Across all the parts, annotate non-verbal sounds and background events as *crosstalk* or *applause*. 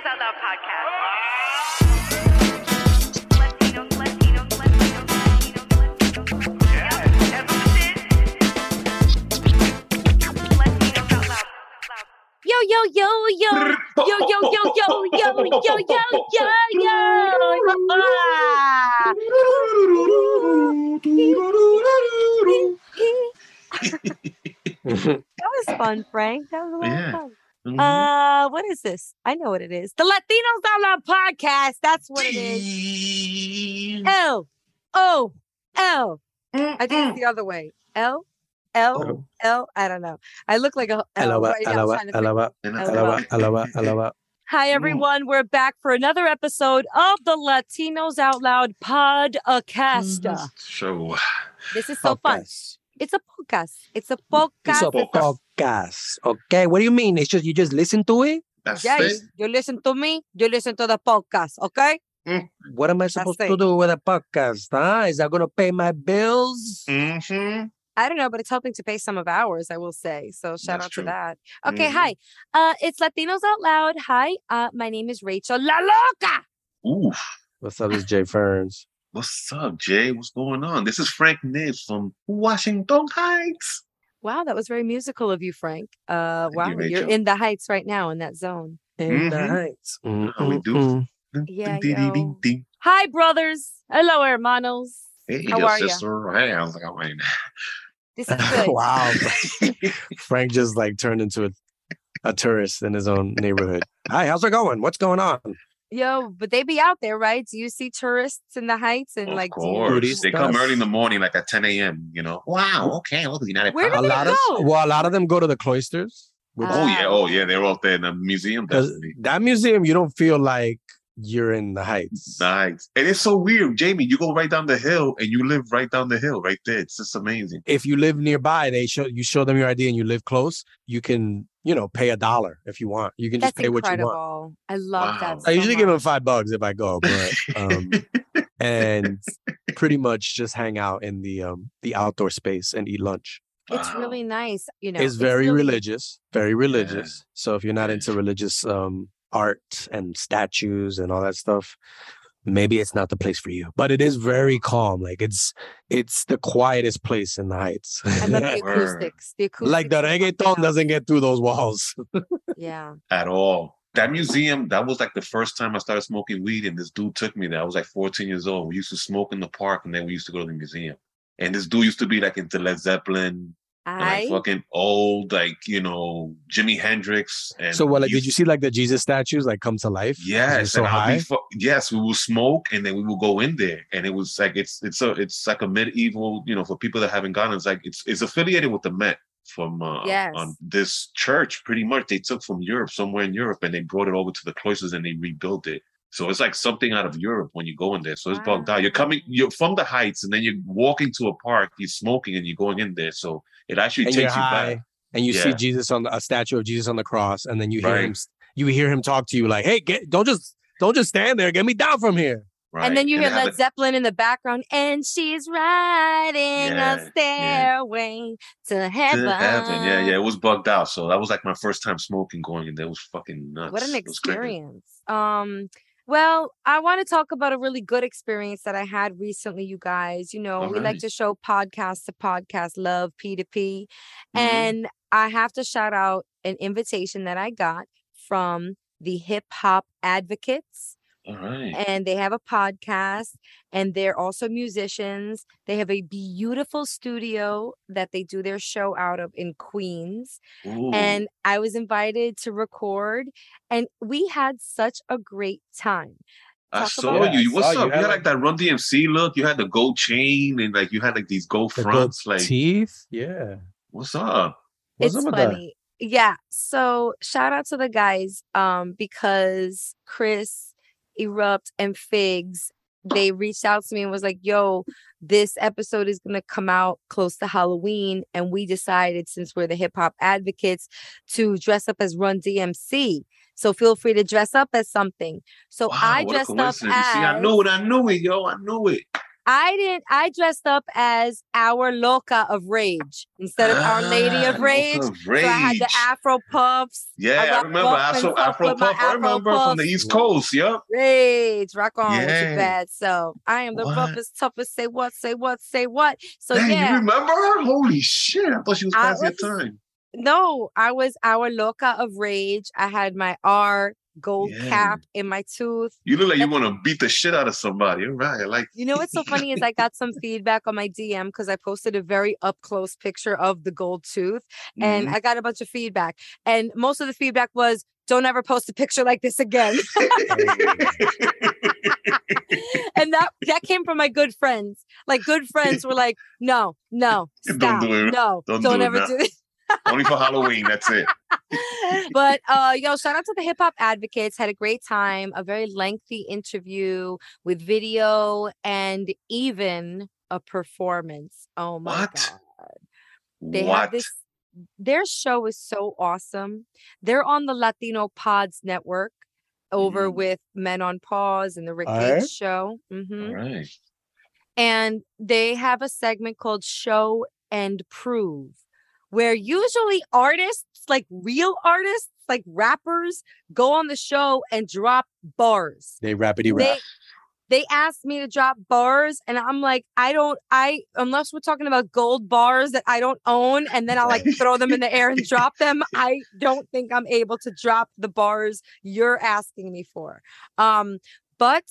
Latinos Out Loud podcast. Latinos, Latinos, Latinos. Yo, yo, yo, yo. Yo, yo, yo, yo, yo, yo, yo, yo, yo. *laughs* That was fun, Frank. That was a lot Yeah. of fun. Mhm. Uh, what is this? I know what it is. The Latinos Out Loud podcast. That's what it is. L O L. I think it's the other way. L L Oh. L. I don't know. I look like a L. Hi, everyone. We're back for another episode of the Latinos Out Loud podcast. Mm-hmm. Show. This is so fun. It's a podcast. It's a It's a podcast. Podcast. Okay, what do you mean? It's just you just listen to it? That's Yes, it. you listen to me, you listen to the podcast, okay? What am I supposed it. to do with a podcast? Huh? Is that gonna pay my bills? Mm-hmm. I don't know, but it's helping to pay some of ours, I will say. So shout That's out true. to that. Okay, Mhm. hi. Uh it's Latinos Out Loud. Hi. Uh my name is Rachel La Loca. Ooh. What's up, this is Jay Ferns. What's up, Jay? What's going on? This is Frank Nibs from Washington Heights. Wow, that was very musical of you, Frank. Uh Thank wow, you, you're in the heights right now in that zone. In the Mhm. heights. How we do. Mm-mm-mm. Yeah, Ding, ding, ding, ding. Hi, brothers. Hello, hermanos. Hey, How your are ya? sister. Hey, how's it going? This is *laughs* good. wow. *laughs* Frank just like turned into a, a tourist in his own neighborhood. Hi, how's it going? What's going on? Yo, but they be out there, right? Do you see tourists in the heights and of like do you- course. Booty They come early in the morning, like at 10 a.m., you know. Wow, okay, look, United Where do A they lot of well, a lot of them go to the cloisters. which- Oh, yeah. Ah. Oh, yeah. They're out there in the museum. That museum, you don't feel like you're in the heights. Nice. And it's so weird, Jamie. You go right down the hill and you live right down the hill, right there. It's just amazing. If you live nearby, they show you show them your ID and you live close, you can, you know, pay a dollar if you want. You can just That's pay what you want. incredible. I love Wow. that. I so usually give them five bucks if I go, but um *laughs* and pretty much just hang out in the um the outdoor space and eat lunch. It's Wow. really nice. You know, it's very really- religious, very religious. So if you're not into religious um art and statues and all that stuff, maybe it's not the place for you. But it is very calm. Like it's it's the quietest place in the heights. I love the *laughs* acoustics. The acoustics. like the reggaeton out. doesn't get through those walls. Yeah. *laughs* At all. That museum, that was like the first time I started smoking weed, and this dude took me there. I was like 14 years old. We used to smoke in the park, and then we used to go to the museum. And this dude used to be like into Led Zeppelin, and like I fucking old, like, you know, Jimi Hendrix. And so what like did you see like the Jesus statues like come to life? they're Yes, so I'll high. fu- yes, we will smoke and then we will go in there, and it was like it's it's a it's like a medieval, you know, for people that haven't gone, it's like it's it's affiliated with the Met from uh, Yes. on this church. Pretty much, they took from Europe, somewhere in Europe, and they brought it over to the cloisters and they rebuilt it. So it's like something out of Europe when you go in there. So it's bugged out. You're coming, you're from the heights, and then you're walking to a park. You're smoking, and you're going in there. So it actually and you're takes you high back. and you see Jesus on the, a statue of Jesus on the cross, and then you hear Right. him you hear him talk to you like, "Hey, get don't just don't just stand there, get me down from here." Right? and then you they hear have Led Zeppelin in the background, and she's riding Yeah, a stairway to to heaven. heaven. Yeah, yeah, it was bugged out. So that was like my first time smoking, going in there. It was fucking nuts. What an It was crazy. experience. Um, well, I want to talk about a really good experience that I had recently, you guys. You know, we like to show podcast to podcast love, P to P. Mhm. And I have to shout out an invitation that I got from the Hip Hop Advocates. All right. and they have a podcast and they're also musicians. They have a beautiful studio that they do their show out of in Queens. Ooh. And I was invited to record and we had such a great time. I saw about- you. Yeah, What's saw up? you. You You had had, like that Run DMC look. You had the gold chain and like you had like these gold The gold fronts. Like, teeth, yeah. what's up? What's it's up with that? funny. Yeah. So shout out to the guys um because Chris, Erupt, and Figs, they reached out to me and was like, yo, this episode is gonna come out close to Halloween. And we decided, since we're the hip hop advocates, to dress up as Run DMC. So feel free to dress up as something. So Wow, I dressed up as See, I knew it. I knew it, yo. I knew it. I didn't. I dressed up as our loca of rage instead of our lady Ah, of rage. of So I had the Afro puffs. Yeah, I rock remember Afro, Afro Puff. I remember from the. East Coast. Yep. Rage, rock on with Yeah. your bad. So I am the What? roughest, toughest. Say what? Say what? Say what? So Dang, yeah. you remember her? Holy shit! I thought she was I past your time. No, I was our loca of rage. I had my R gold Yeah. cap in my tooth. You look like you want to beat the shit out of somebody. All right, like. You know what's so funny is I got some *laughs* feedback on my DM because I posted a very up close picture of the gold tooth and Mhm. I got a bunch of feedback. And most of the feedback was, don't ever post a picture like this again. *laughs* and that that came from my good friends. Like good friends were like, no, no, *laughs* Don't stop. do it. No, Don't don't, do it ever now." do this. Only for Halloween. That's it. *laughs* but uh yo shout out to the hip hop advocates had a great time a very lengthy interview with video and even a performance oh my What? god they what? have this their show is so awesome they're on the latino pods network over Mhm. with men on pause and the rick. Gates show Mhm. All right. and they have a segment called show and prove where usually artists like real artists like rappers go on the show and drop bars. They rapidy they rap. they asked me to drop bars and i'm like i don't i unless we're talking about gold bars that i don't own and then i'll like *laughs* throw them in the air and drop them i don't think i'm able to drop the bars you're asking me for. Um but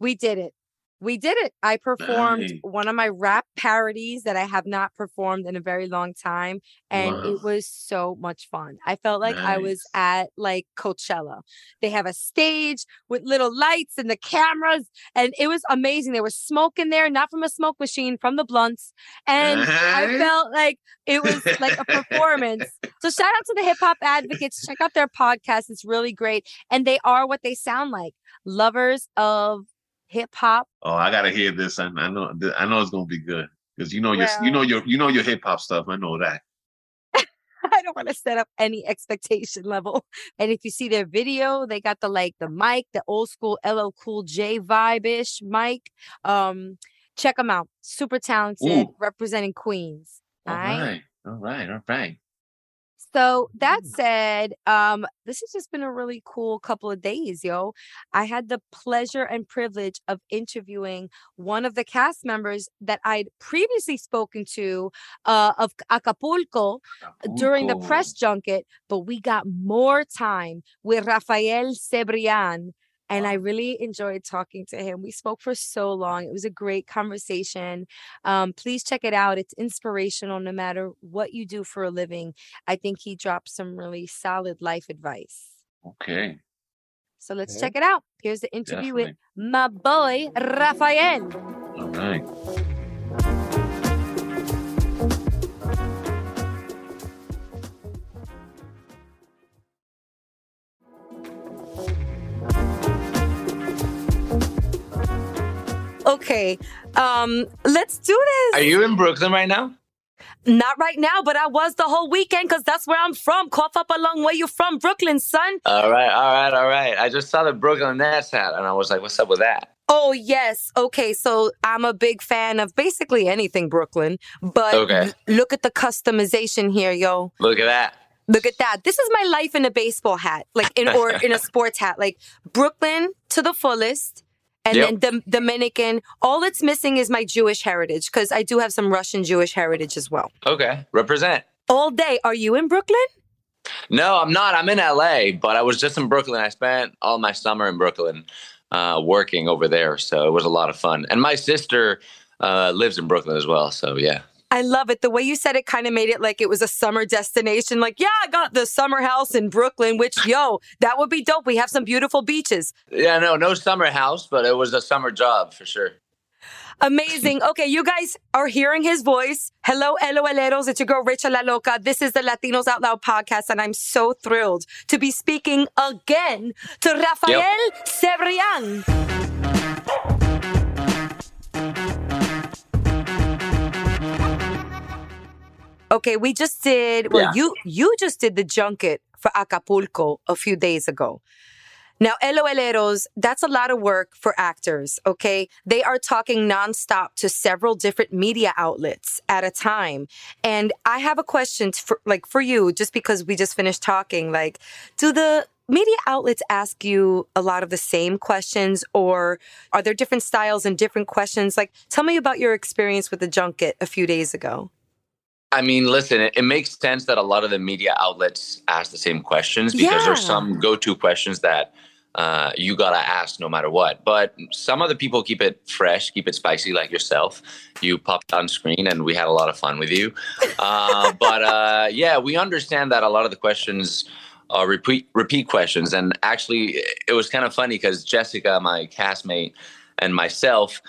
we did it we did it. I performed Nice. one of my rap parodies that i have not performed in a very long time and Wow. it was so much fun. I felt like i was at like coachella. They have a stage with little lights and the cameras and it was amazing. There was smoke in there not from a smoke machine from the blunts and i Uh-huh. felt like it was like a performance. So *laughs* shout out to the hip hop advocates. Check out their podcast. It's really great and they are what they sound like lovers of hip hop Oh, I gotta hear this. I, I know. I know it's gonna be good because you know your you know your you know your hip hop stuff. I know that. *laughs* I don't want to set up any expectation level. *laughs* And if you see their video, they got the like the mic, the old school LL Cool J vibe ish mic. Um, check them out. Super talented, Ooh. representing Queens. All All right. right. All right. All right. So that Mm. said, um, this has just been a really cool couple of days, yo. I had the pleasure and privilege of interviewing one of the cast members that I'd previously spoken to uh, of Acapulco during the press junket, but we got more time with Rafael Cebrián. And I really enjoyed talking to him. We spoke for so long. It was a great conversation. Um, please check it out. It's inspirational no matter what you do for a living. I think he dropped some really solid life advice. Okay. So let's Okay. check it out. Here's the interview with my boy, Rafael. All right. Okay, um, let's do this. Are you in Brooklyn right now? Not right now, but I was the whole weekend because that's where I'm from. Cough up a along where you from, Brooklyn, son. All right, all right, all right. I just saw the Brooklyn Nets hat and I was like, what's up with that? Oh yes. Okay, so I'm a big fan of basically anything Brooklyn, but Okay. look at the customization here, yo. Look at that. Look at that. This is my life in a baseball hat, like in or *laughs* in a sports hat, like Brooklyn to the fullest. And Yep. then Dom- Dominican. All it's missing is my Jewish heritage because I do have some Russian Jewish heritage as well. Okay, represent. All day. Are you in Brooklyn? No, I'm not. I'm in LA, but I was just in Brooklyn. I spent all my summer in Brooklyn uh, working over there. So it was a lot of fun. And my sister uh, lives in Brooklyn as well. So yeah. I love it. The way you said it kind of made it like it was a summer destination. Like, yeah, I got the summer house in Brooklyn, which, yo, that would be dope. We have some beautiful beaches. Yeah, no, no summer house, but it was a summer job for sure. Amazing. *laughs* Okay, you guys are hearing his voice. Hello, LOLeros. It's your girl, Rachel La Loca. This is the Latinos Out Loud podcast, and I'm so thrilled to be speaking again to Rafael Cebrián. Okay, we just did. Well, Yeah. you you just did the junket for Acapulco a few days ago. Now, LOLeros, that's a lot of work for actors, okay? They are talking nonstop to several different media outlets at a time. And I have a question for like for you just because we just finished talking, like do the media outlets ask you a lot of the same questions or are there different styles and different questions? Like tell me about your experience with the junket a few days ago. I mean, listen, it, it makes sense that a lot of the media outlets ask the same questions because there's some go-to questions that uh, you gotta ask no matter what. But some other people keep it fresh, keep it spicy, like yourself. You popped on screen, and we had a lot of fun with you. Uh, *laughs* but uh, yeah, we understand that a lot of the questions are repeat repeat questions, and actually, it was kind of funny because Jessica, my castmate, and myself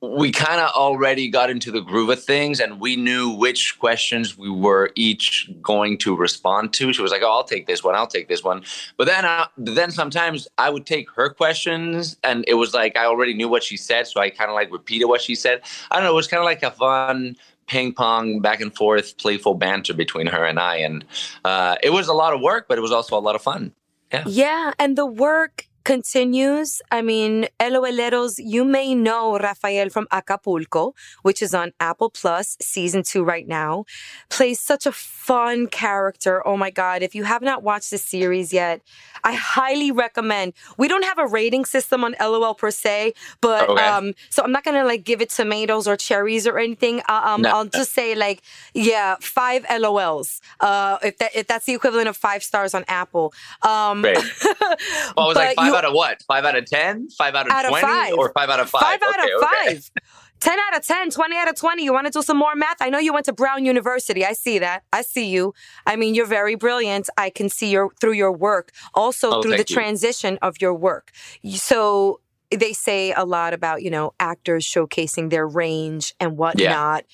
we kind of already got into the groove of things and we knew which questions we were each going to respond to. She was like, "Oh, I'll take this one. I'll take this one." But then, uh, then sometimes I would take her questions, and it was like I already knew what she said, so I kind of like repeated what she said. I don't know. It was kind of like a fun ping pong back and forth, playful banter between her and I, and uh, it was a lot of work, but it was also a lot of fun. Yeah yeah, and the work continues. I mean, LOLeros, you may know Rafael from Acapulco, which is on Apple Plus season two right now. Plays such a fun character. Oh my God. If you have not watched the series yet, I highly recommend. We don't have a rating system on LOL per se, but Okay. um, so I'm not gonna like give it tomatoes or cherries or anything. Uh, um, No. I'll just say like, yeah, five LOLs. Uh, if that if that's the equivalent of five stars on Apple. Um, Great. *laughs* Well, it was like five out of what? Five out of ten? Five out of Out of twenty? five. Or five out of five? Five out of okay. five. *laughs* 10 out of 10, 20 out of 20. You want to do some more math? I know you went to Brown University. I see that. I see you. I mean, you're very brilliant. I can see your through your work, also Oh, through the you. transition of your work. So they say a lot about, you know, actors showcasing their range and whatnot.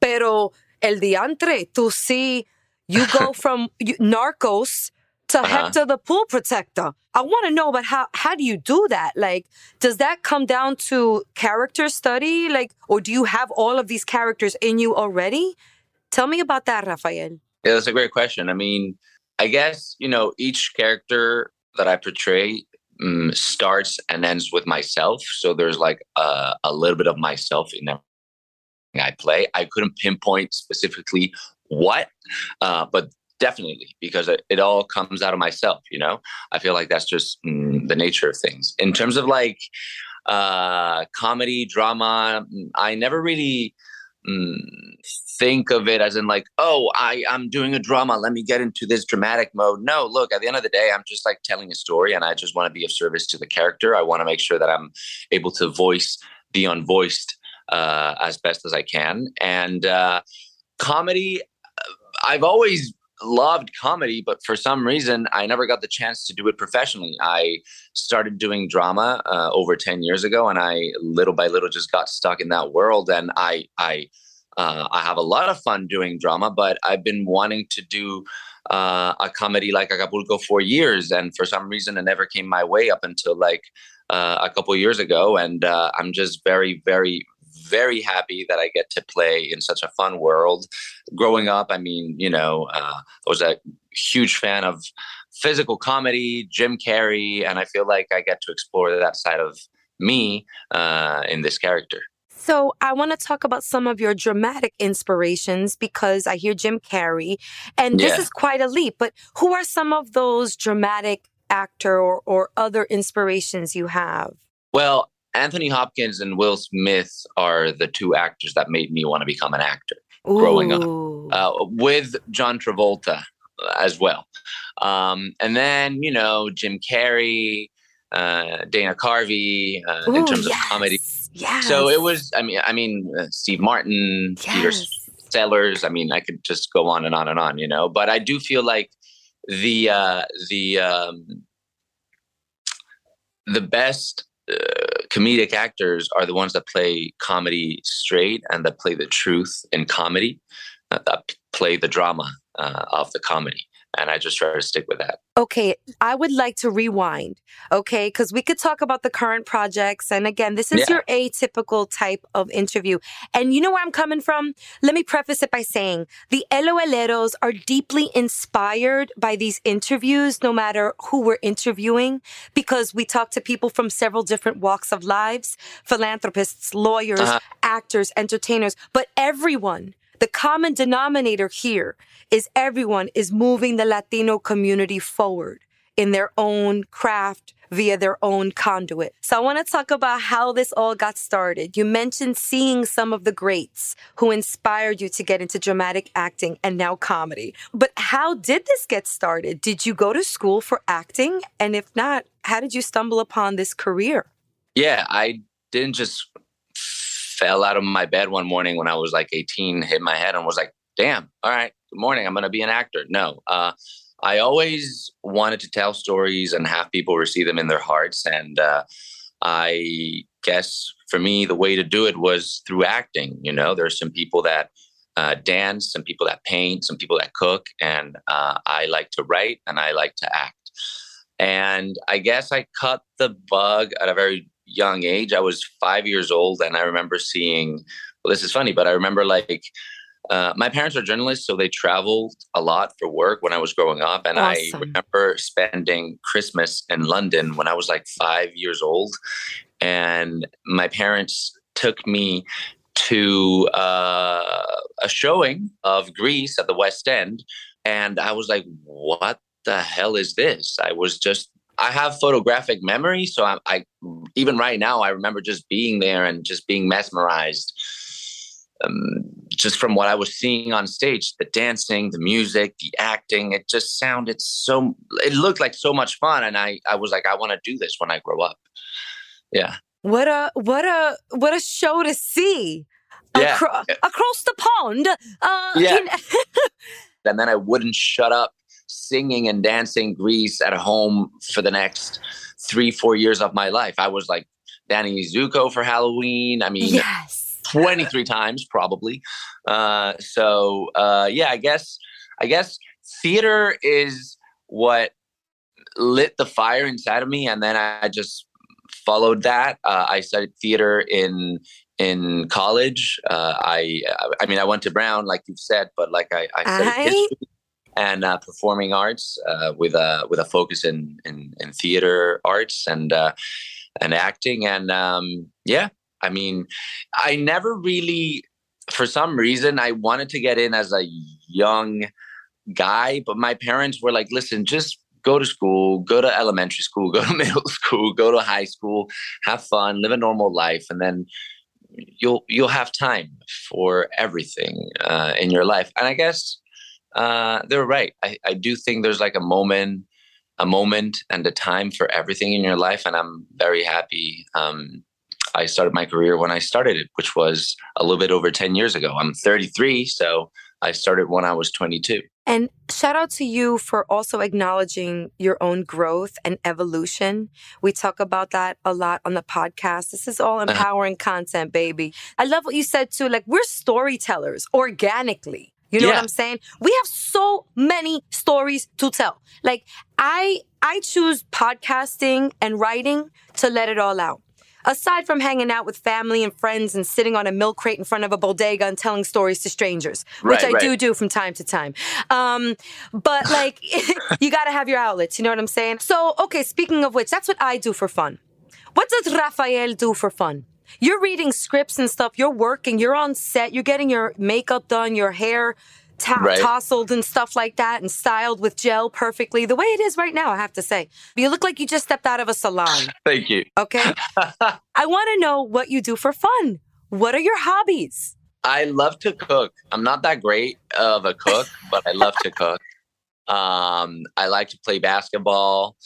Pero el diantre, tú sí, you go *laughs* from you, Narcos to Uh-huh. Hector the Pool Protector. I want to know about how how do you do that? Like, does that come down to character study? Like, or do you have all of these characters in you already? Tell me about that, Rafael. Yeah, that's a great question. I mean, I guess, you know, each character that I portray mm, starts and ends with myself. So there's like a, a little bit of myself in everything I play. I couldn't pinpoint specifically what, uh, but definitely because it, it all comes out of myself, you know? I feel like that's just mm, the nature of things. In terms of like uh, comedy, drama, mm, I never really mm, think of it as in like, oh, I I'm doing a drama. Let me get into this dramatic mode. No, look, at the end of the day, I'm just like telling a story, and I just want to be of service to the character. I want to make sure that I'm able to voice the unvoiced uh, as best as I can. And uh, comedy, uh, I've always loved comedy, but for some reason, I never got the chance to do it professionally. I started doing drama uh, over 10 years ago, and I little by little just got stuck in that world. And I, I, uh, I have a lot of fun doing drama, but I've been wanting to do uh, a comedy like Acapulco for years, and for some reason, it never came my way up until like uh, a couple years ago. And uh, I'm just very, very, very happy that I get to play in such a fun world. Growing up, I mean, you know, uh, I was a huge fan of physical comedy, Jim Carrey, and I feel like I get to explore that side of me uh, in this character. So I want to talk about some of your dramatic inspirations because I hear Jim Carrey, and this Yeah. is quite a leap. But who are some of those dramatic actor or, or other inspirations you have? Well, Anthony Hopkins and Will Smith are the two actors that made me want to become an actor. Growing up. Uh, with John Travolta as well. Um, and then, you know, Jim Carrey, uh, Dana Carvey, uh, in Ooh, terms of comedy. Yes. So it was, I mean, I mean, uh, Steve Martin, Peter Sellers. I mean, I could just go on and on and on, you know. But I do feel like the uh, the um, the best uh, comedic actors are the ones that play comedy straight and that play the truth in comedy, that play the drama uh, of the comedy. And I just try to stick with that. Okay, I would like to rewind, okay? Because we could talk about the current projects. And again, this is Yeah. your atypical type of interview. And you know where I'm coming from? Let me preface it by saying the LOLeros are deeply inspired by these interviews, no matter who we're interviewing, because we talk to people from several different walks of lives philanthropists, lawyers, Uh-huh. actors, entertainers, but everyone. The common denominator here is everyone is moving the Latino community forward in their own craft via their own conduit. So I want to talk about how this all got started. You mentioned seeing some of the greats who inspired you to get into dramatic acting and now comedy. But how did this get started? Did you go to school for acting? And if not, how did you stumble upon this career? Yeah, I didn't just fell out of my bed one morning when I was like 18, hit my head and was like, damn, all right, good morning, I'm gonna be an actor. No. Uh, I always wanted to tell stories and have people receive them in their hearts. And uh, I guess for me, the way to do it was through acting. You know, there's some people that uh, dance, some people that paint, some people that cook, and uh, I like to write and I like to act. And I guess I cut the bug at a very young age. I was five years old, and I remember seeing. Well, this is funny, but I remember like uh, my parents are journalists, so they traveled a lot for work when I was growing up. And I remember spending Christmas in London when I was like five years old. And my parents took me to uh, a showing of Grease at the West End. And I was like, what the hell is this? I was just. I have photographic memory, so I, I even right now I remember just being there and just being mesmerized um, just from what I was seeing on stage, the dancing, the music, the acting, it just sounded so, it looked like so much fun. And I, I was like, I want to do this when I grow up. Yeah. What a what a what a show to see. Yeah. Acro- across the pond. Uh, Yeah. in- *laughs* And then I wouldn't shut up singing and dancing Grease at home for the next three, four years of my life. I was like Danny Zuko for Halloween. I mean, yes. 23 times probably uh so uh yeah i guess i guess theater is what lit the fire inside of me and then i just followed that uh, i studied theater in in college uh, i i mean i went to brown like you've said but like i, I studied Aye. history and uh, performing arts uh, with a with a focus in in, in theater arts and uh, and acting and um, yeah I mean, I never really, for some reason, I wanted to get in as a young guy, but my parents were like, listen, just go to school, go to elementary school, *laughs* go to middle school, go to high school, have fun, live a normal life, and then you'll you'll have time for everything uh, in your life. And I guess uh, they're right. I, I do think there's like a moment, a moment and a time for everything in your life, and I'm very happy. Um, I started my career when I started it, which was a little bit over 10 years ago. I'm 33, so I started when I was 22. And shout out to you for also acknowledging your own growth and evolution. We talk about that a lot on the podcast. This is all empowering content, baby. I love what you said too. Like, we're storytellers organically. You know what I'm saying? We have so many stories to tell. Like, I I choose podcasting and writing to let it all out. Aside from hanging out with family and friends and sitting on a milk crate in front of a bodega and telling stories to strangers, which Right, I right. do do from time to time. Um, but *laughs* like, *laughs* you got to have your outlets. You know what I'm saying? So, okay, speaking of which, that's what I do for fun. What does Rafael do for fun? You're reading scripts and stuff. You're working. You're on set. You're getting your makeup done, your hair ta- Right. tousled and stuff like that, and styled with gel perfectly, the way it is right now. I have to say, you look like you just stepped out of a salon. *laughs* Thank you. Okay, *laughs* I want to know what you do for fun. What are your hobbies? I love to cook. I'm not that great of a cook, but I love to cook. *laughs* Um, I like to play basketball.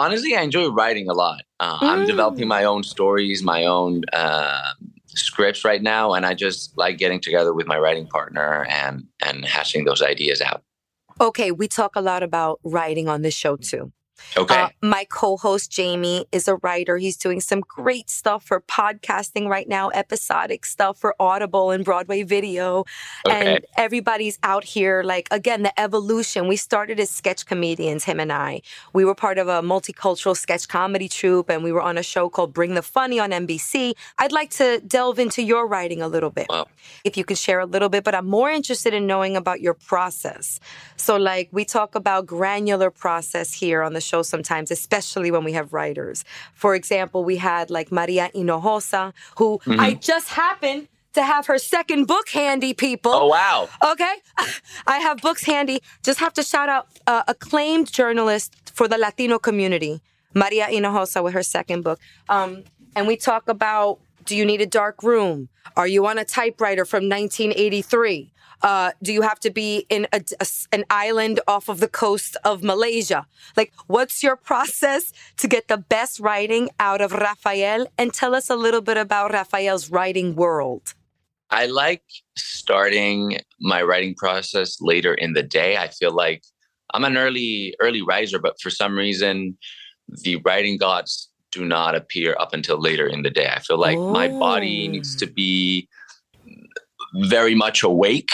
Honestly, I enjoy writing a lot. Uh, I'm Mm. developing my own stories, my own uh, scripts right now, and I just like getting together with my writing partner and and hashing those ideas out. Okay, we talk a lot about writing on this show too. Okay. Uh, my co-host Jamie is a writer. He's doing some great stuff for podcasting right now, episodic stuff for Audible and Broadway video. okay. And everybody's out here, like again, the evolution. We started as sketch comedians, him and I. We were part of a multicultural sketch comedy troupe, and we were on a show called Bring the Funny on NBC. I'd like to delve into your writing a little bit, Wow. if you can share a little bit. But I'm more interested in knowing about your process. So, like, we talk about granular process here on the show sometimes, especially when we have writers. For example, we had like Maria Hinojosa, who I just happened to have her second book handy, people. oh wow. Okay. *laughs* I have books handy. Just have to shout out uh, acclaimed journalist for the Latino community, Maria Hinojosa, with her second book. Um, and we talk about do you need a dark room? Are you on a typewriter from 1983? Uh, do you have to be in a, a an island off of the coast of Malaysia? Like, what's your process to get the best writing out of Rafael? And tell us a little bit about Rafael's writing world. I like starting my writing process later in the day. I feel like I'm an early early riser, but for some reason, the writing gods do not appear up until later in the day. I feel like my body Oh. needs to be very much awake.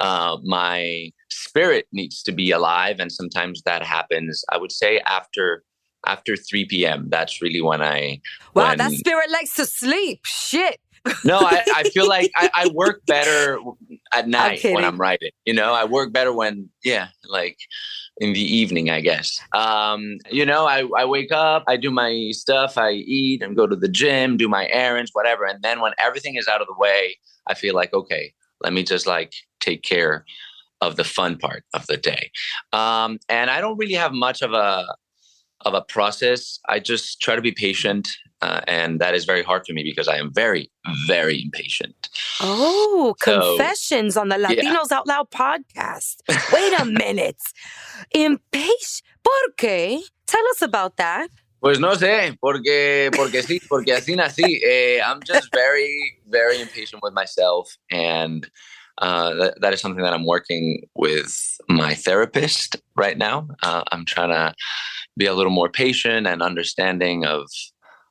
Uh, my spirit needs to be alive, and sometimes that happens. I would say after after 3 p.m. That's really when I Wow, when- that spirit likes to sleep. Shit. no, I, I *laughs* feel like I, I work better at night when. I'm writing. You know, I work better when, yeah, like in the evening, I guess. Um, you know, I, I wake up, I do my stuff, I eat and go to the gym, do my errands, whatever. And then when everything is out of the way, I feel like, okay, let me just like take care of the fun part of the day. Um, and I don't really have much of a of a process. I just try to be patient, uh, and that is very hard for me because I am very, very impatient. Oh, So- confessions on the Latinos Out Loud podcast. Wait a *laughs* minute. Impatient. ¿Por qué? Tell us about that. Pues no sé, porque, porque sí, porque así nací. Eh, I'm just very, very impatient with myself. And uh, that, that is something that I'm working with my therapist right now. Uh, I'm trying to be a little more patient and understanding of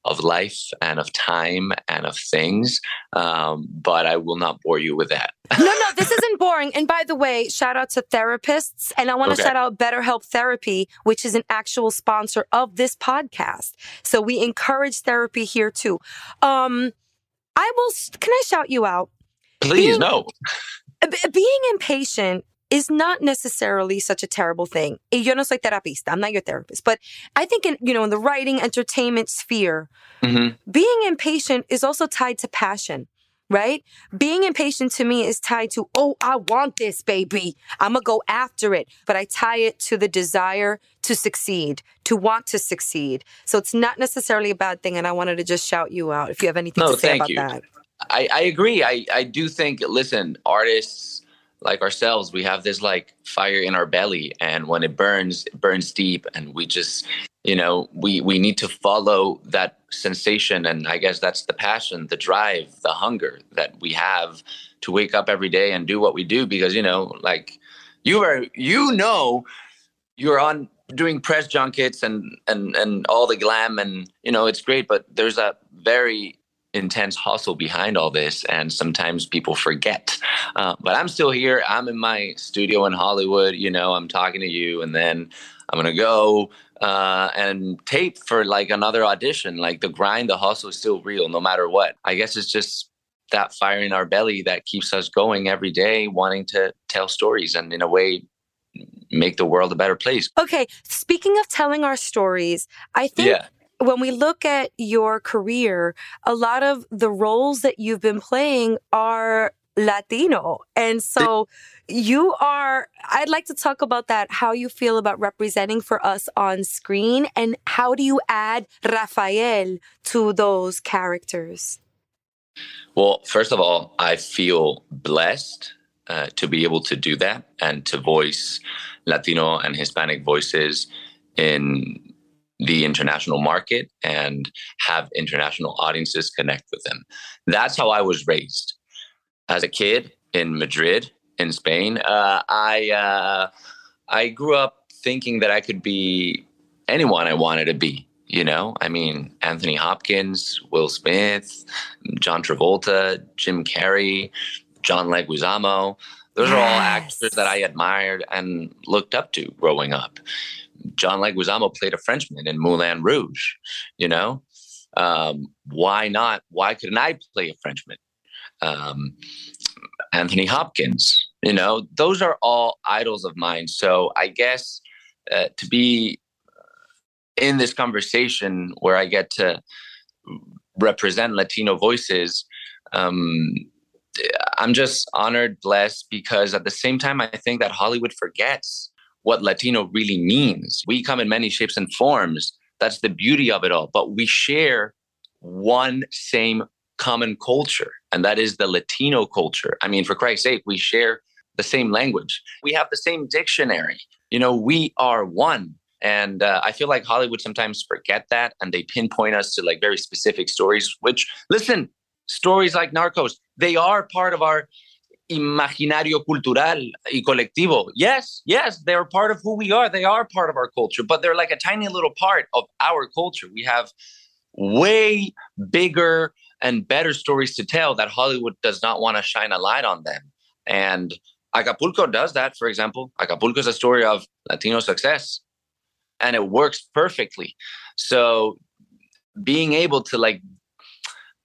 of life and of time and of things. Um, but I will not bore you with that. *laughs* No, no, this isn't boring. And by the way, shout out to therapists. And I want to Okay. shout out BetterHelp Therapy, which is an actual sponsor of this podcast. So we encourage therapy here too. Um, I will, can I shout you out? Please, Being- no. *laughs* Being impatient is not necessarily such a terrible thing. Yo no soy terapista. I'm not your therapist, but I think in you know in the writing entertainment sphere, Mhm. being impatient is also tied to passion. Right? Being impatient to me is tied to, oh, I want this, baby. I'm going to go after it. But I tie it to the desire to succeed, to want to succeed. So it's not necessarily a bad thing. And I wanted to just shout you out if you have anything No, to say thank about you. that. I, I agree. I, I do think, listen, artists like ourselves, we have this like fire in our belly. And when it burns, it burns deep. And we just, you know, we, we need to follow that sensation. And I guess that's the passion, the drive, the hunger that we have to wake up every day and do what we do. Because, you know, like you are, you know, you're on doing press junkets and, and, and all the glam and, you know, it's great, but there's a very intense hustle behind all this and sometimes people forget. Uh, but i'm still here. I'm in my studio in hollywood you know i'm talking to you and then i'm gonna go uh, and tape for like another audition. Like the grind the hustle is still real no matter what. I guess it's just that fire in our belly that keeps us going every day wanting to tell stories and in a way make the world a better place. Okay, speaking of telling our stories, I think yeah when we look at your career, a lot of the roles that you've been playing are Latino. And so you are, I'd like to talk about that, how you feel about representing for us on screen, and how do you add Rafael to those characters? Well, first of all, I feel blessed uh, to be able to do that and to voice Latino and Hispanic voices in the international market and have international audiences connect with them. That's how I was raised. As a kid in Madrid, in Spain, uh, I uh, I grew up thinking that I could be anyone I wanted to be. You know, I mean, Anthony Hopkins, Will Smith, John Travolta, Jim Carrey, John Leguizamo. Those are all actors that I admired and looked up to growing up. John Leguizamo played a Frenchman in Moulin Rouge. You know, um, why not? Why couldn't I play a Frenchman? Um, Anthony Hopkins. You know, those are all idols of mine. So I guess uh, to be in this conversation where I get to represent Latino voices, um, I'm just honored, blessed, because at the same time, I think that Hollywood forgets what Latino really means. We come in many shapes and forms. That's the beauty of it all. But we share one same common culture, and that is the Latino culture. I mean, for Christ's sake, we share the same language, we have the same dictionary. You know, we are one. And uh, I feel like Hollywood sometimes forget that and they pinpoint us to like very specific stories, which, listen, stories like Narcos, they are part of our imaginario cultural y colectivo. Yes, yes, they're part of who we are. They are part of our culture, but they're like a tiny little part of our culture. We have way bigger and better stories to tell that Hollywood does not want to shine a light on them. And Acapulco does that, for example. Acapulco is a story of Latino success and it works perfectly. So being able to like,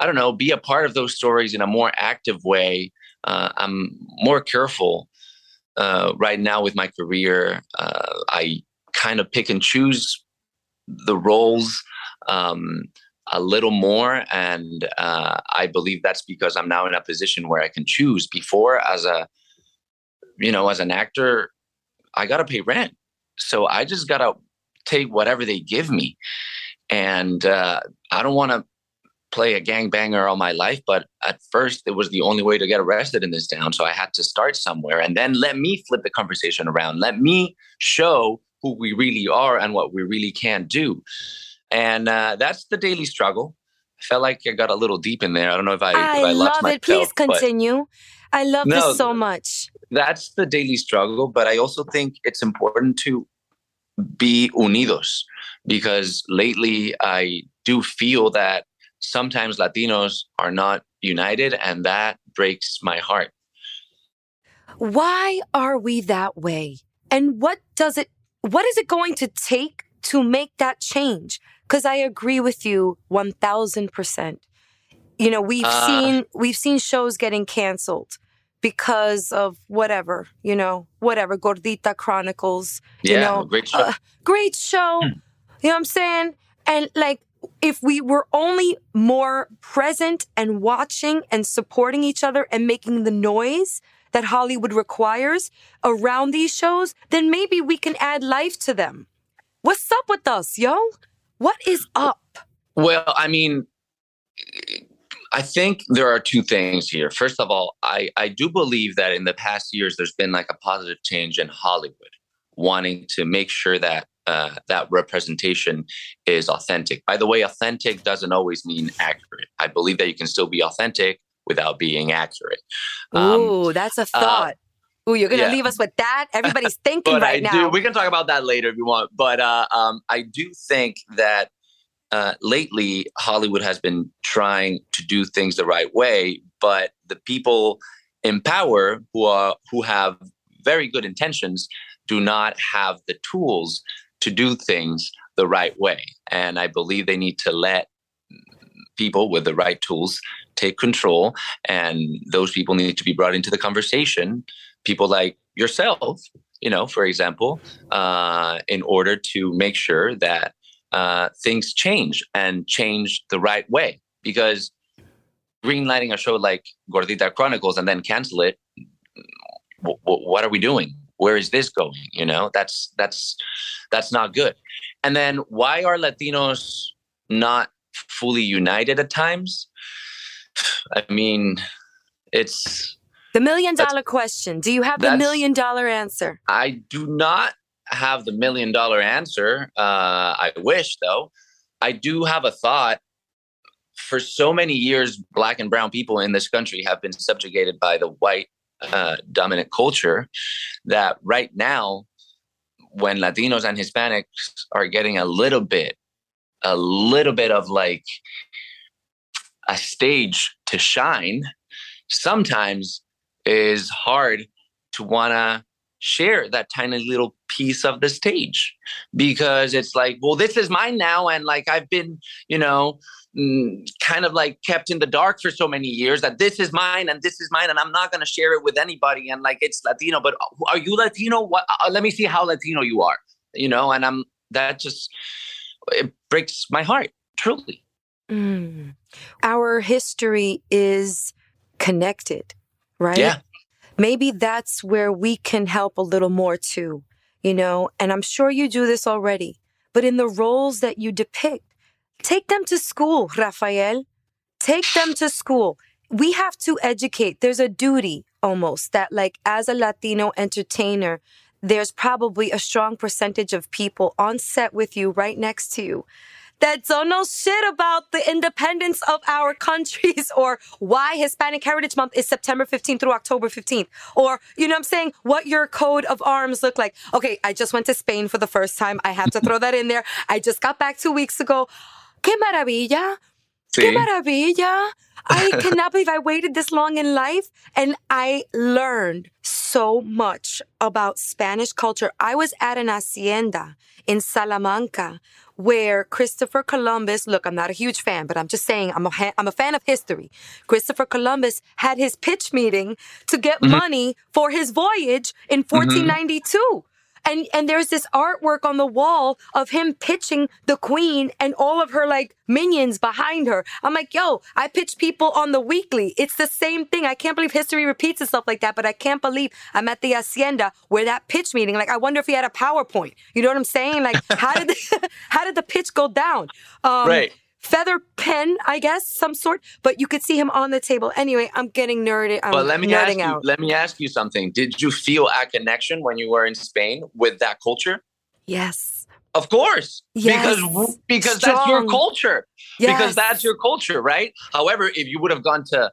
I don't know, be a part of those stories in a more active way. Uh, I'm more careful uh, right now with my career. Uh, I kind of pick and choose the roles um, a little more, and uh, I believe that's because I'm now in a position where I can choose. Before, as a you know, as an actor, I got to pay rent. So I just got to take whatever they give me. And uh, I don't want to play a gangbanger all my life, but at first it was the only way to get arrested in this town. So I had to start somewhere and then let me flip the conversation around. Let me show who we really are and what we really can do. And uh, that's the daily struggle. I felt like I got a little deep in there. I don't know if I, I, if I lost love it. Please myself, but- continue. I love No, this so much. that's the daily struggle but i also think it's important to be unidos because lately i do feel that sometimes latinos are not united and that breaks my heart Why are we that way? And what does it what is it going to take to make that change? Cuz I agree with you 1000%. You know, we've Uh. seen we've seen shows getting canceled because of whatever, you know, whatever Gordita Chronicles, yeah you know, great show uh, great show. Hmm. You know what I'm saying? And like, if we were only more present and watching and supporting each other and making the noise that Hollywood requires around these shows, then maybe we can add life to them. What's up with us, yo? What is up? well i mean i think there are two things here first of all i i do believe that in the past years there's been like a positive change in hollywood wanting to make sure that uh, that representation is authentic. By the way, authentic doesn't always mean accurate. I believe that you can still be authentic without being accurate. Um, Ooh, that's a thought. Ooh, you're gonna yeah. leave us with that? *laughs* Everybody's thinking right I now. do. We can talk about that later if you want. But uh, um, I do think that uh, lately Hollywood has been trying to do things the right way, but the people in power who are who have very good intentions do not have the tools to do things the right way. And I believe they need to let people with the right tools take control, and those people need to be brought into the conversation. People like yourself, you know, for example, uh, in order to make sure that uh, things change and change the right way. Because greenlighting a show like Gordita Chronicles and then cancel it, w- w- what are we doing? Where is this going? You know, that's that's that's not good. And then why are Latinos not fully united at times? I mean, it's the million dollar question. Do you have the million dollar answer? I do not have the million dollar answer. Uh, I wish, though. I do have a thought. For so many years, black and brown people in this country have been subjugated by the white uh, dominant culture that right now when Latinos and Hispanics are getting a little bit, a little bit of like a stage to shine, sometimes is hard to want to share that tiny little piece of the stage because it's like, well, this is mine now. And like I've been, you know, mm, kind of like kept in the dark for so many years that this is mine and this is mine and I'm not going to share it with anybody. And like it's Latino, but are you Latino? What? Uh, let me see how Latino you are, you know? And I'm that just, it breaks my heart, truly. Mm. Our history is connected, right? Yeah. Maybe that's where we can help a little more too, you know? And I'm sure you do this already, but in the roles that you depict, take them to school, Rafael. Take them to school. We have to educate. There's a duty almost that, like, as a Latino entertainer, there's probably a strong percentage of people on set with you right next to you that don't know shit about the independence of our *laughs* countries or why Hispanic Heritage Month is September 15th through October 15th. Or, you know what I'm saying? What your coat of arms look like. Okay, I just went to Spain for the first time. I have to throw that in there. I just got back two weeks ago. Que maravilla. Que maravilla. I *laughs* cannot believe I waited this long in life and I learned so much about Spanish culture. I was at an hacienda in Salamanca where Christopher Columbus, look, I'm not a huge fan, but I'm just saying I'm a, ha- I'm a fan of history. Christopher Columbus had his pitch meeting to get mm-hmm. money for his voyage in mm-hmm. 1492. And and there's this artwork on the wall of him pitching the queen and all of her like minions behind her. I'm like, yo, I pitch people on the weekly. It's the same thing. I can't believe history repeats itself like that, but I can't believe I'm at the hacienda where that pitch meeting. Like, I wonder if he had a PowerPoint. You know what I'm saying? Like, how did the, *laughs* how did the pitch go down? Um, Right. Feather pen, I guess, some sort. But you could see him on the table. Anyway, I'm getting nerded. I'm But let me ask you, out. let me ask you something. Did you feel a connection when you were in Spain with that culture? yes. Of course, Yes. because because that's your culture. Yes. Because that's your culture, right? However, if you would have gone to,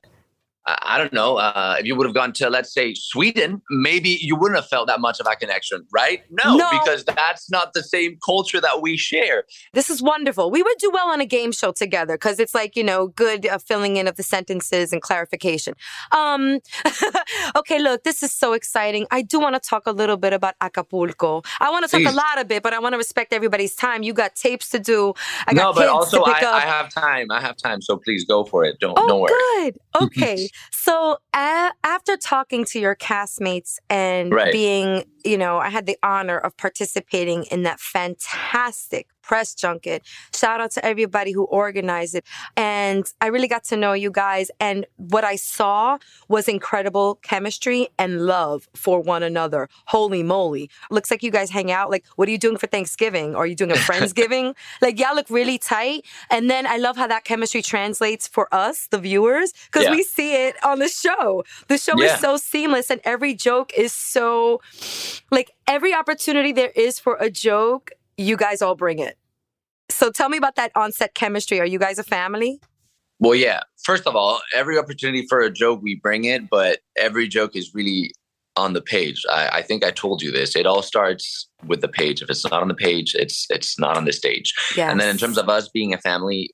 I don't know, uh, if you would have gone to, let's say, Sweden, maybe you wouldn't have felt that much of a connection, right? No, No. because that's not the same culture that we share. This is wonderful. We would do well on a game show together because it's like, you know, good uh, filling in of the sentences and clarification. Um, *laughs* okay, look, this is so exciting. I do want to talk a little bit about Acapulco. I want to talk a lot of it, but I want to respect everybody's time. You got tapes to do. I no, got but kids also I. I have time. I have time, so please go for it. Don't Oh, don't worry. good. Okay. *laughs* so after talking to your castmates and Right. being, you know, I had the honor of participating in that fantastic press junket. Shout out to everybody who organized it. And I really got to know you guys. And what I saw was incredible chemistry and love for one another. Holy moly. Looks like you guys hang out. Like, what are you doing for Thanksgiving? Are you doing a Friendsgiving? *laughs* like, y'all look really tight. And then I love how that chemistry translates for us, the viewers, because Yeah. we see it on the show. The show Yeah. is so seamless and every joke is so, like, every opportunity there is for a joke, you guys all bring it. So tell me about that on-set chemistry. Are you guys a family? Well, yeah. First of all, every opportunity for a joke, we bring it, but every joke is really on the page. I, I think I told you this. It all starts with the page. If it's not on the page, it's it's not on the stage. Yeah. And then in terms of us being a family,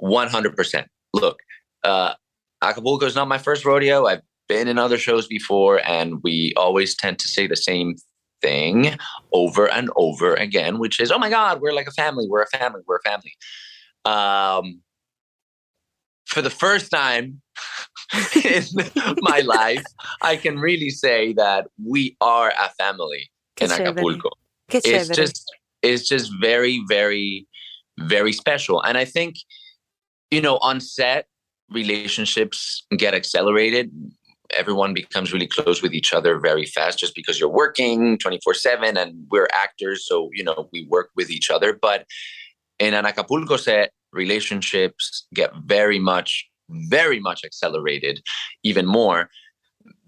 100%. Look, uh, Acapulco is not my first rodeo. I've been in other shows before, and we always tend to say the same thing over and over again, which is, oh my God, we're like a family. We're a family. We're a family. Um, for the first time *laughs* in my life, I can really say that we are a family Qué in chévere. Acapulco Qué it's chévere. just it's just very very very special and i think you know on set relationships get accelerated everyone becomes really close with each other very fast just because you're working 24/7 and we're actors so you know we work with each other but in an acapulco set relationships get very much very much accelerated even more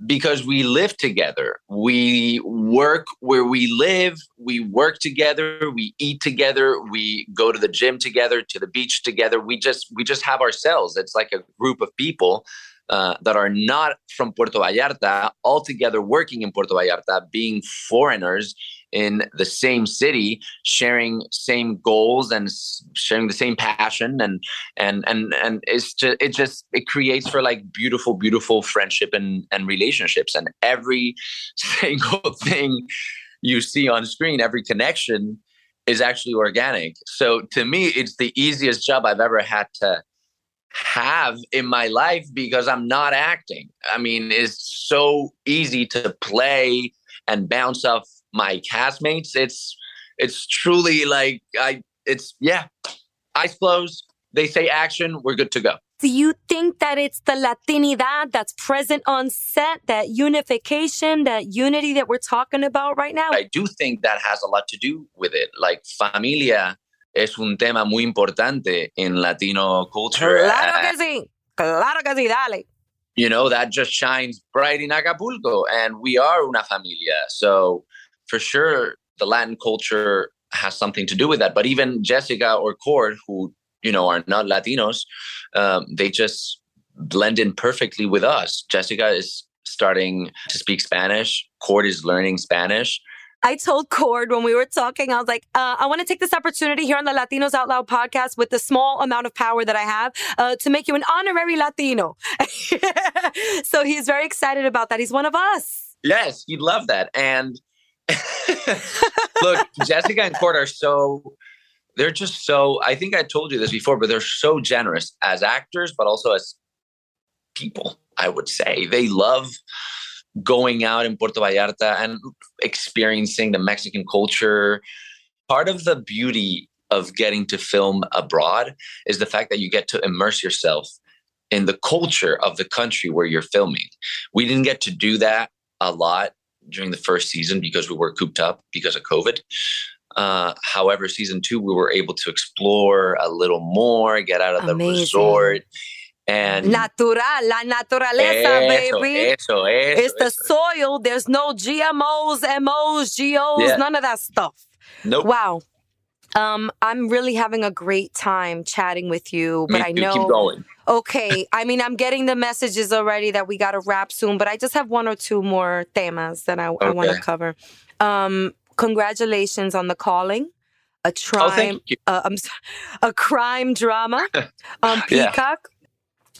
because we live together. We work where we live. We work together. We eat together. We go to the gym together, to the beach together. We just we just have ourselves. It's like a group of people uh, that are not from Puerto Vallarta, all together working in Puerto Vallarta, being foreigners in the same city, sharing same goals and sharing the same passion, and and and and it's just it just it creates for like beautiful, beautiful friendship and and relationships, and every *laughs* single thing you see on screen, every connection is actually organic. So to me, it's the easiest job I've ever had to have in my life because I'm not acting. I mean, it's so easy to play and bounce off my castmates. It's it's truly like I it's yeah. Eyes closed, they say action, we're good to go. Do you think that it's the Latinidad that's present on set, that unification, that unity that we're talking about right now? I do think that has a lot to do with it. Like familia es un tema muy importante in Latino culture. Claro que sí. Claro que sí, dale. you know that just shines bright in acapulco and we are una familia so for sure the latin culture has something to do with that but even jessica or Chord who you know are not latinos um, they just blend in perfectly with us jessica is starting to speak spanish Chord is learning spanish I told Chord when we were talking, I was like, uh, I want to take this opportunity here on the Latinos Out Loud podcast with the small amount of power that I have uh, to make you an honorary Latino. *laughs* so he's very excited about that. He's one of us. Yes, he'd love that. And *laughs* look, Jessica and Chord are so they're just so I think I told you this before, but they're so generous as actors, but also as people, I would say. They love going out in Puerto Vallarta and experiencing the Mexican culture. Part of the beauty of getting to film abroad is the fact that you get to immerse yourself in the culture of the country where you're filming. We didn't get to do that a lot during the first season because we were cooped up because of COVID. Uh, however, season two, we were able to explore a little more, get out of the resort. And Natural, la naturaleza, eso, baby. eso, eso, It's the soil. There's no GMOs, MOs, GOs, Yeah. none of that stuff. Nope. Wow. Um, I'm really having a great time chatting with you, but Me I know Keep going. Okay. I mean, I'm getting the messages already that we got to wrap soon, but I just have one or two more temas that I, I want to cover. Um, congratulations on the calling. A Oh, crime, thank you. uh, I'm sorry, *laughs* a crime drama on *laughs* Yeah.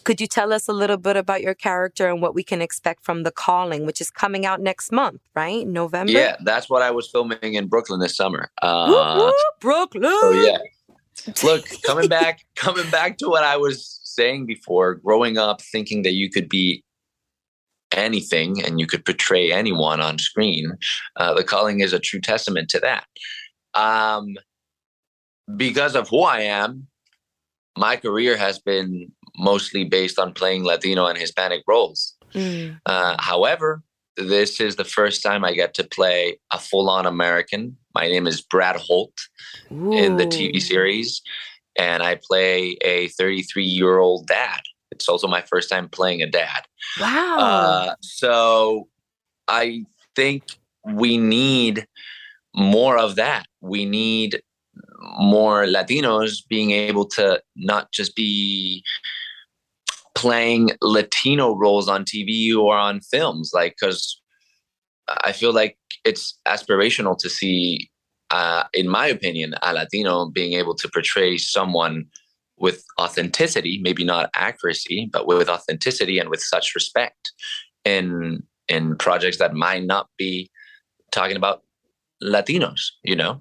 Could you tell us a little bit about your character and what we can expect from The Calling, which is coming out next month, right? November? Yeah, that's what I was filming in Brooklyn this summer. Uh, Whoop, whoop, Brooklyn. Oh yeah. Look, coming back, *laughs* coming back to what I was saying before, growing up thinking that you could be anything and you could portray anyone on screen, uh, the calling is a true testament to that. Um, because of who I am, my career has been mostly based on playing Latino and Hispanic roles. Mm. Uh, however, this is the first time I get to play a full-on American. My name is Brad Holt in the TV series, and I play a 33-year-old dad. It's also my first time playing a dad. Wow. Uh, so I think we need more of that. We need more Latinos being able to not just be playing Latino roles on TV or on films, like because I feel like it's aspirational to see, uh, in my opinion, a Latino being able to portray someone with authenticity, maybe not accuracy, but with authenticity and with such respect in in projects that might not be talking about Latinos, you know.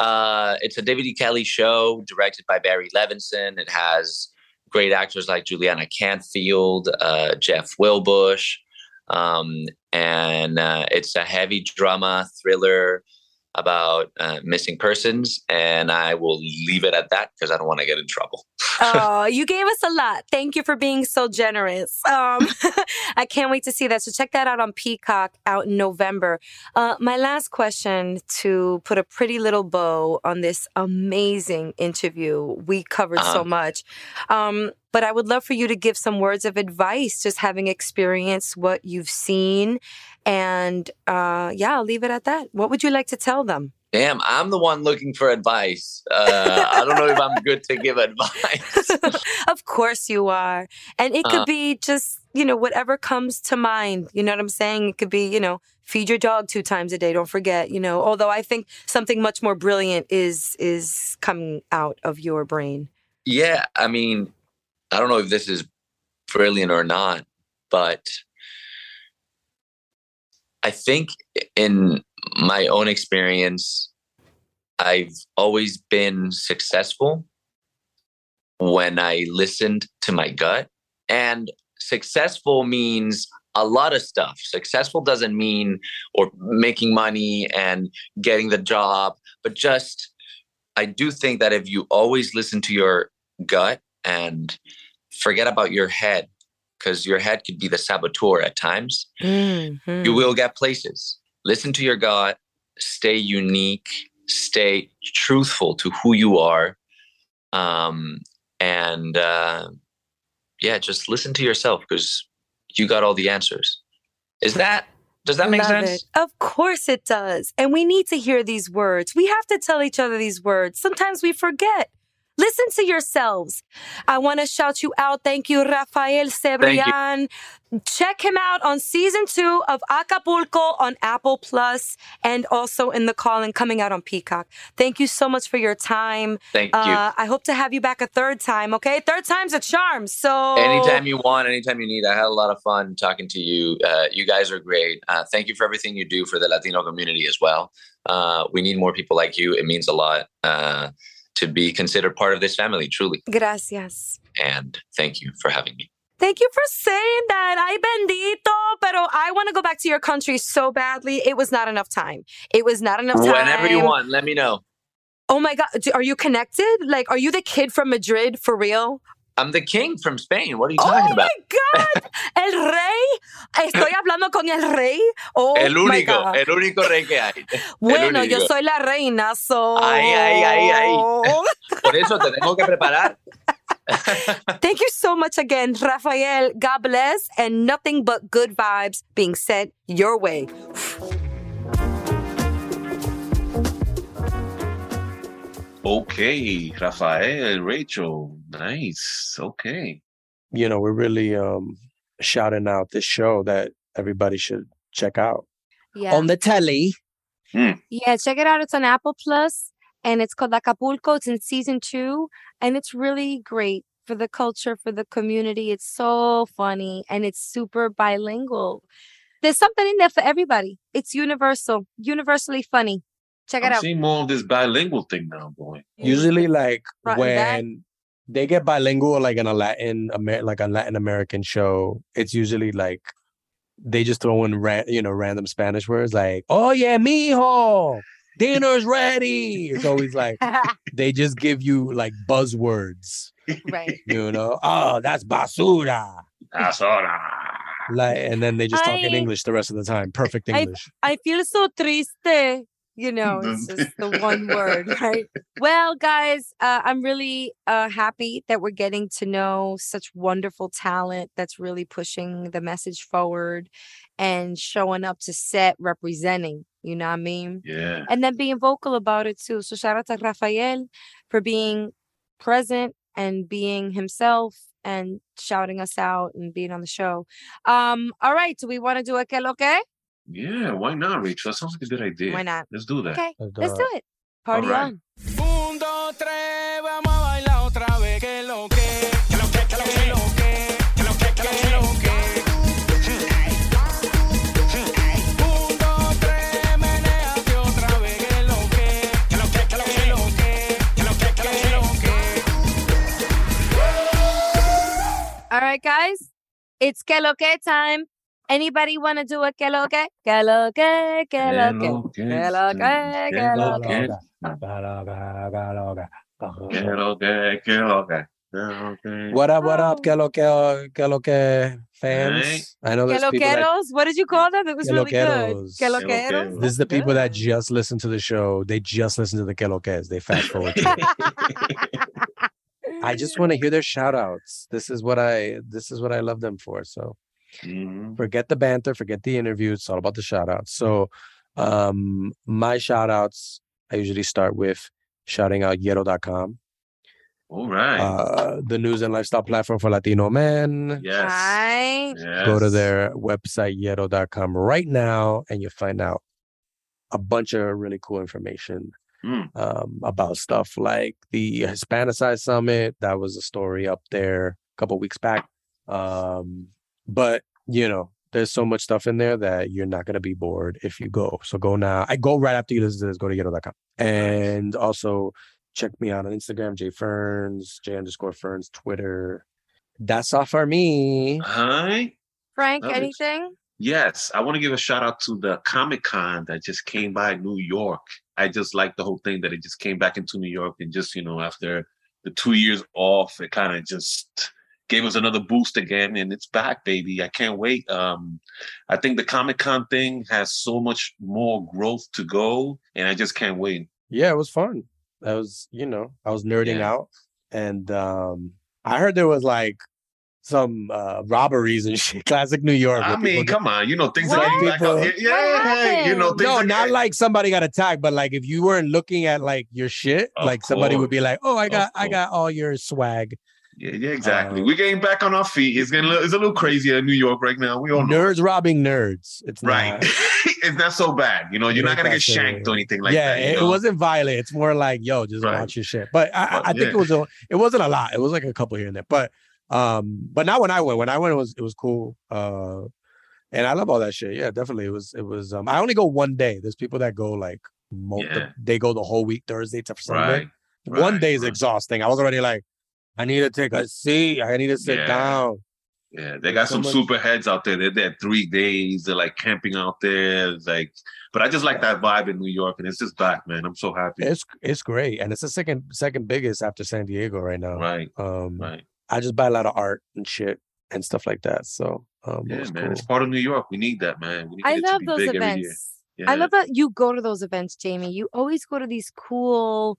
Uh, it's a David E. Kelley show directed by Barry Levinson. It has great actors like Juliana Canfield, uh, Jeff Wilbusch, um, and uh, it's a heavy drama thriller about uh, missing persons. And I will leave it at that because I don't want to get in trouble. *laughs* oh, you gave us a lot. Thank you for being so generous. Um, *laughs* I can't wait to see that. So check that out on Peacock out in November. Uh, my last question to put a pretty little bow on this amazing interview. We covered so Uh-huh. much. Um, but I would love for you to give some words of advice, just having experienced what you've seen. And uh, yeah, I'll leave it at that. What would you like to tell them? Damn, I'm the one looking for advice. Uh, I don't know if I'm good to give advice. *laughs* of course you are. And it could Uh. be just, you know, whatever comes to mind. You know what I'm saying? It could be, you know, feed your dog two times a day. Don't forget, you know, although I think something much more brilliant is is coming out of your brain. Yeah, I mean, I don't know if this is brilliant or not, but I think in my own experience, I've always been successful when I listened to my gut. And successful means a lot of stuff. Successful doesn't mean or making money and getting the job, but just I do think that if you always listen to your gut and forget about your head because your head could be the saboteur at times Mhm. you will get places listen to your gut stay unique stay truthful to who you are um and uh yeah just listen to yourself because you got all the answers is that does that make Love sense it. Of course it does. And we need to hear these words. We have to tell each other these words. Sometimes we forget. Listen to yourselves. I want to shout you out. Thank you, Rafael Cebrián. Check him out on season two of Acapulco on Apple Plus and also in the call and coming out on Peacock. Thank you so much for your time. thank you Uh, I hope to have you back a third time, okay? Third time's a charm. So Anytime you want, anytime you need. I had a lot of fun talking to you. Uh, you guys are great. Uh, thank you for everything you do for the Latino community as well. Uh, we need more people like you. It means a lot uh, to be considered part of this family, truly. Gracias. And thank you for having me. Thank you for saying that. Ay bendito. Pero I want to go back to your country so badly. It was not enough time. It was not enough time. Whenever you want, let me know. Oh my God. Are you connected? Like, are you the kid from Madrid for real? I'm the king from Spain. What are you oh talking oh about? my God. El rey. Estoy hablando con el rey. Oh El my único, God. el único rey que hay. bueno, yo único. soy la reina, so. Ay, ay, ay, ay. *laughs* Por eso te tengo que preparar. *laughs* Thank you so much again, Rafael. God bless, and nothing but good vibes being sent your way. Okay, Rafael, Rachel, nice. Okay. You know, we're really um shouting out this show that everybody should check out Yeah. on the telly. Yeah, check it out. It's on Apple Plus and it's called Acapulco. It's in season two and it's really great for the culture, for the community. It's so funny and it's super bilingual. There's something in there for everybody. It's universal, universally funny. Check it I'm out. seeing more of this bilingual thing now, boy. Usually, like Front and back. when they get bilingual, like in a Latin, Amer- like a Latin American show, it's usually like they just throw in, ra- you know, random Spanish words like "Oh yeah, mijo, dinner's ready." It's always like *laughs* they just give you like buzzwords, right. you know. Oh, that's basura. basura. Like, and then they just talk in English the rest of the time, perfect I- English. I feel so triste. You *laughs* know, it's just the one word, *laughs* right? Well, guys, uh, I'm really uh, happy that we're getting to know such wonderful talent that's really pushing the message forward and showing up to set representing. You know what I mean? Yeah. And then being vocal about it too. So shout out to Rafael for being present and being himself and shouting us out and being on the show. Um, all right, do we want to do a que lo que? Yeah, why not, Rachel? That sounds like a good idea. Why not? Let's do that. Okay, Let's let's do do it. Party right. on. Un, dos, tres, vamos a bailar otra vez. Que lo que, que lo que, que lo que, que lo que, que lo que. Un, dos, tres, menéate otra vez. Que lo que, que lo que, que lo que, que lo que, que lo que. All right, guys, it's que lo que time. Anybody want to do a que lo que? Que lo que, que lo que. Que lo que, que lo que. Que lo que, que lo que, que lo que. What up, what up, que lo que, que lo que fans? I know Que there's people that? What did you call them? It was really good. loqueros. Que Que loqueros? loqueros. This is the people that just listen to the show. They just listen to the que lo que They fast forward. to. *laughs* I just want to hear their shout outs. This is what I this is what I love them for. So Mhm. forget the banter, forget the interview. It's all about the shout outs. So um my shout outs I usually start with shouting out Yero.com, All right. uh, the news and lifestyle platform for Latino men. yes. Right. Go to their website, Yero.com, right now, and you'll find out a bunch of really cool information Mm. um, about stuff like the Hispanicized Summit. That was a story up there a couple weeks back. Um, but you know, there's so much stuff in there that you're not gonna be bored if you go. So go now. I go right after you listen to this. Go to Yero.com. and also check me out on Instagram, J Ferns, J underscore Ferns, Twitter. That's all for me. Hi. Frank, That is- anything? Yes, I want to give a shout out to the Comic Con that just came by New York. I just like the whole thing that it just came back into New York and just, you know, after the two years off, it kind of just gave us another boost again and it's back, baby. I can't wait. Um, I think the Comic Con thing has so much more growth to go and I just can't wait. Yeah, it was fun. I was, you know, I was nerding Yeah. out. And um I heard there was like some uh robberies and *laughs* shit. Classic New York. I mean, people come on, you know, things What? are getting back out here. People- Yeah, you know, things no, are not getting- like somebody got attacked, but like if you weren't looking at like your shit, Of like somebody would be like, "Oh, I got, I got all your swag." Yeah, yeah, exactly. Uh, We're getting back on our feet. It's getting a little, it's a little crazier in New York right now. We all know. Nerds robbing nerds. It's Right. not- *laughs* it's not so bad. You know, you're not gonna get shanked or anything like yeah, that. Yeah, it, know? wasn't violent. It's more like, yo, just Right. watch your shit. But I, I- Well, I think yeah. it was a, it wasn't a lot. It was like a couple here and there. But um, but not when I went. When I went, it was it was cool. Uh, and I love all that shit. Yeah, definitely. It was it was. Um, I only go one day. There's people that go like, the- Yeah. they go the whole week, Thursday to Sunday. Right. one right, day is right. exhausting. I was already like, I need to take a seat. I need to sit Yeah. down. Yeah, they got So some much- super heads out there. They're there three days. They're like camping out there. Like, but I just like that vibe in New York, and it's just back, man. I'm so happy. It's it's great, and it's the second second biggest after San Diego right now. right, Um, right. I just buy a lot of art and shit and stuff like that. So um, Yeah, was man. cool. It's part of New York. We need that, man. We need I it to love be those big every year. events. I love that you go to those events, Jamie. You always go to these cool,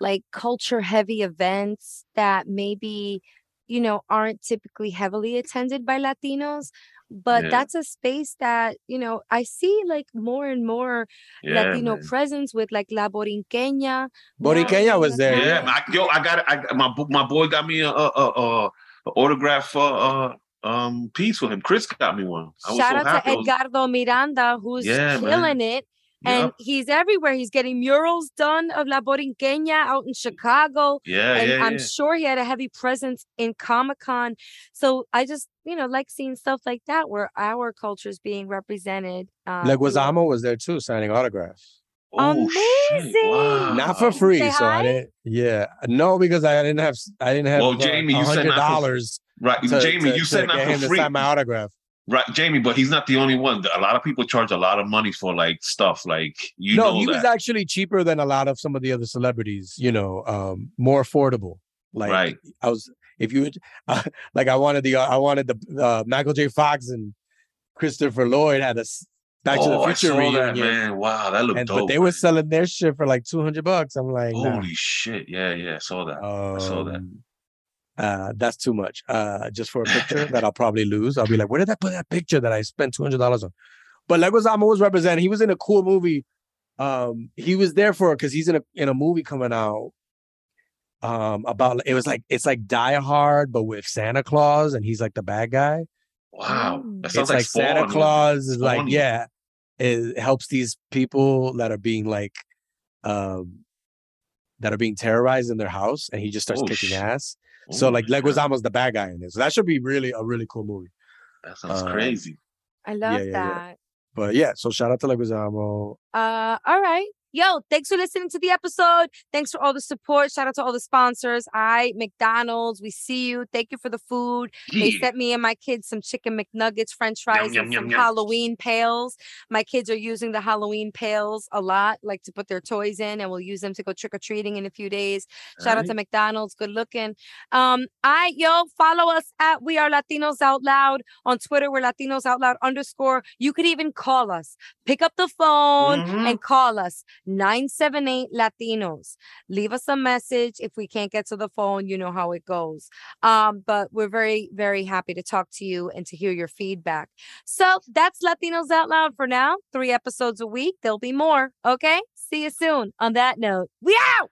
like culture heavy events that maybe, you know, aren't typically heavily attended by Latinos. But Yeah. that's a space that, you know, I see like more and more Yeah, Latino man. presence with like La Borinqueña. Boriqueña now was there. Yeah, I, yo, I got I, my my boy got me a, a, a, a, a autograph uh, uh, um piece for him. Chris got me one. I was Shout so out happy. To was- Edgardo Miranda, who's Yeah, man. killing it. And Yup. he's everywhere. He's getting murals done of La Borinqueña out in Chicago. yeah, and yeah, I'm yeah. sure he had a heavy presence in Comic Con. So I just, you know, like seeing stuff like that where our culture is being represented. Uh, through- Leguizamo was there too, signing autographs. Oh, shit, Amazing. wow. Not for free, Say so I didn't. Yeah, no, because I didn't have. I didn't have. Well, Jamie, you said hundred not for- dollars. Right, to, Jamie, to- you to said not for him to free. sign my autograph. Right, Jamie, but he's not the only one. A lot of people charge a lot of money for like stuff. Like you no, know he that. was actually cheaper than a lot of some of the other celebrities. You know, um, more affordable. Like Right. I was, if you would, *laughs* uh, like I wanted the, uh, I wanted the uh, Michael J. Fox and Christopher Lloyd had a Back to oh, the Future reunion. that, man. Wow, that looked and dope. but they were selling their shit for like two hundred bucks. I'm like, nah. Holy shit! Yeah, yeah, I saw that. I saw that. Uh, that's too much. Uh, just for a picture *laughs* that I'll probably lose. I'll be like, where did I put that picture that I spent two hundred dollars on? But Leguizamo was represented. He was in a cool movie. Um, he was there for because he's in a in a movie coming out. Um, about it was like it's like Die Hard, but with Santa Claus, and he's like the bad guy. Wow, Mm. that sounds it's like, like, Santa Claus is like, yeah, it helps these people that are being like, um, that are being terrorized in their house, and he just starts Oh, kicking shit. ass. So like my Leguizamo's the bad guy in this. So that should be really a really cool movie. that sounds um, crazy. I love yeah, yeah. that. But yeah, so shout out to Leguizamo. Uh, all right. Yo, thanks for listening to the episode. Thanks for all the support. Shout out to all the sponsors. I McDonald's, we see you. Thank you for the food. They sent me and my kids some chicken McNuggets, French fries, yum, and yum, some yum. Halloween pails. My kids are using the Halloween pails a lot, like to put their toys in, and we'll use them to go trick or treating in a few days. Shout out to McDonald's. Good looking. Um, I yo follow us at We Are Latinos Out Loud on Twitter. We're Latinos Out Loud underscore. You could even call us. Pick up the phone Mhm. and call us 978 Latinos. Leave us a message. If we can't get to the phone, you know how it goes. Um, but we're very, very happy to talk to you and to hear your feedback. So that's Latinos Out Loud for now. Three episodes a week. There'll be more. Okay. See you soon. On that note, we out.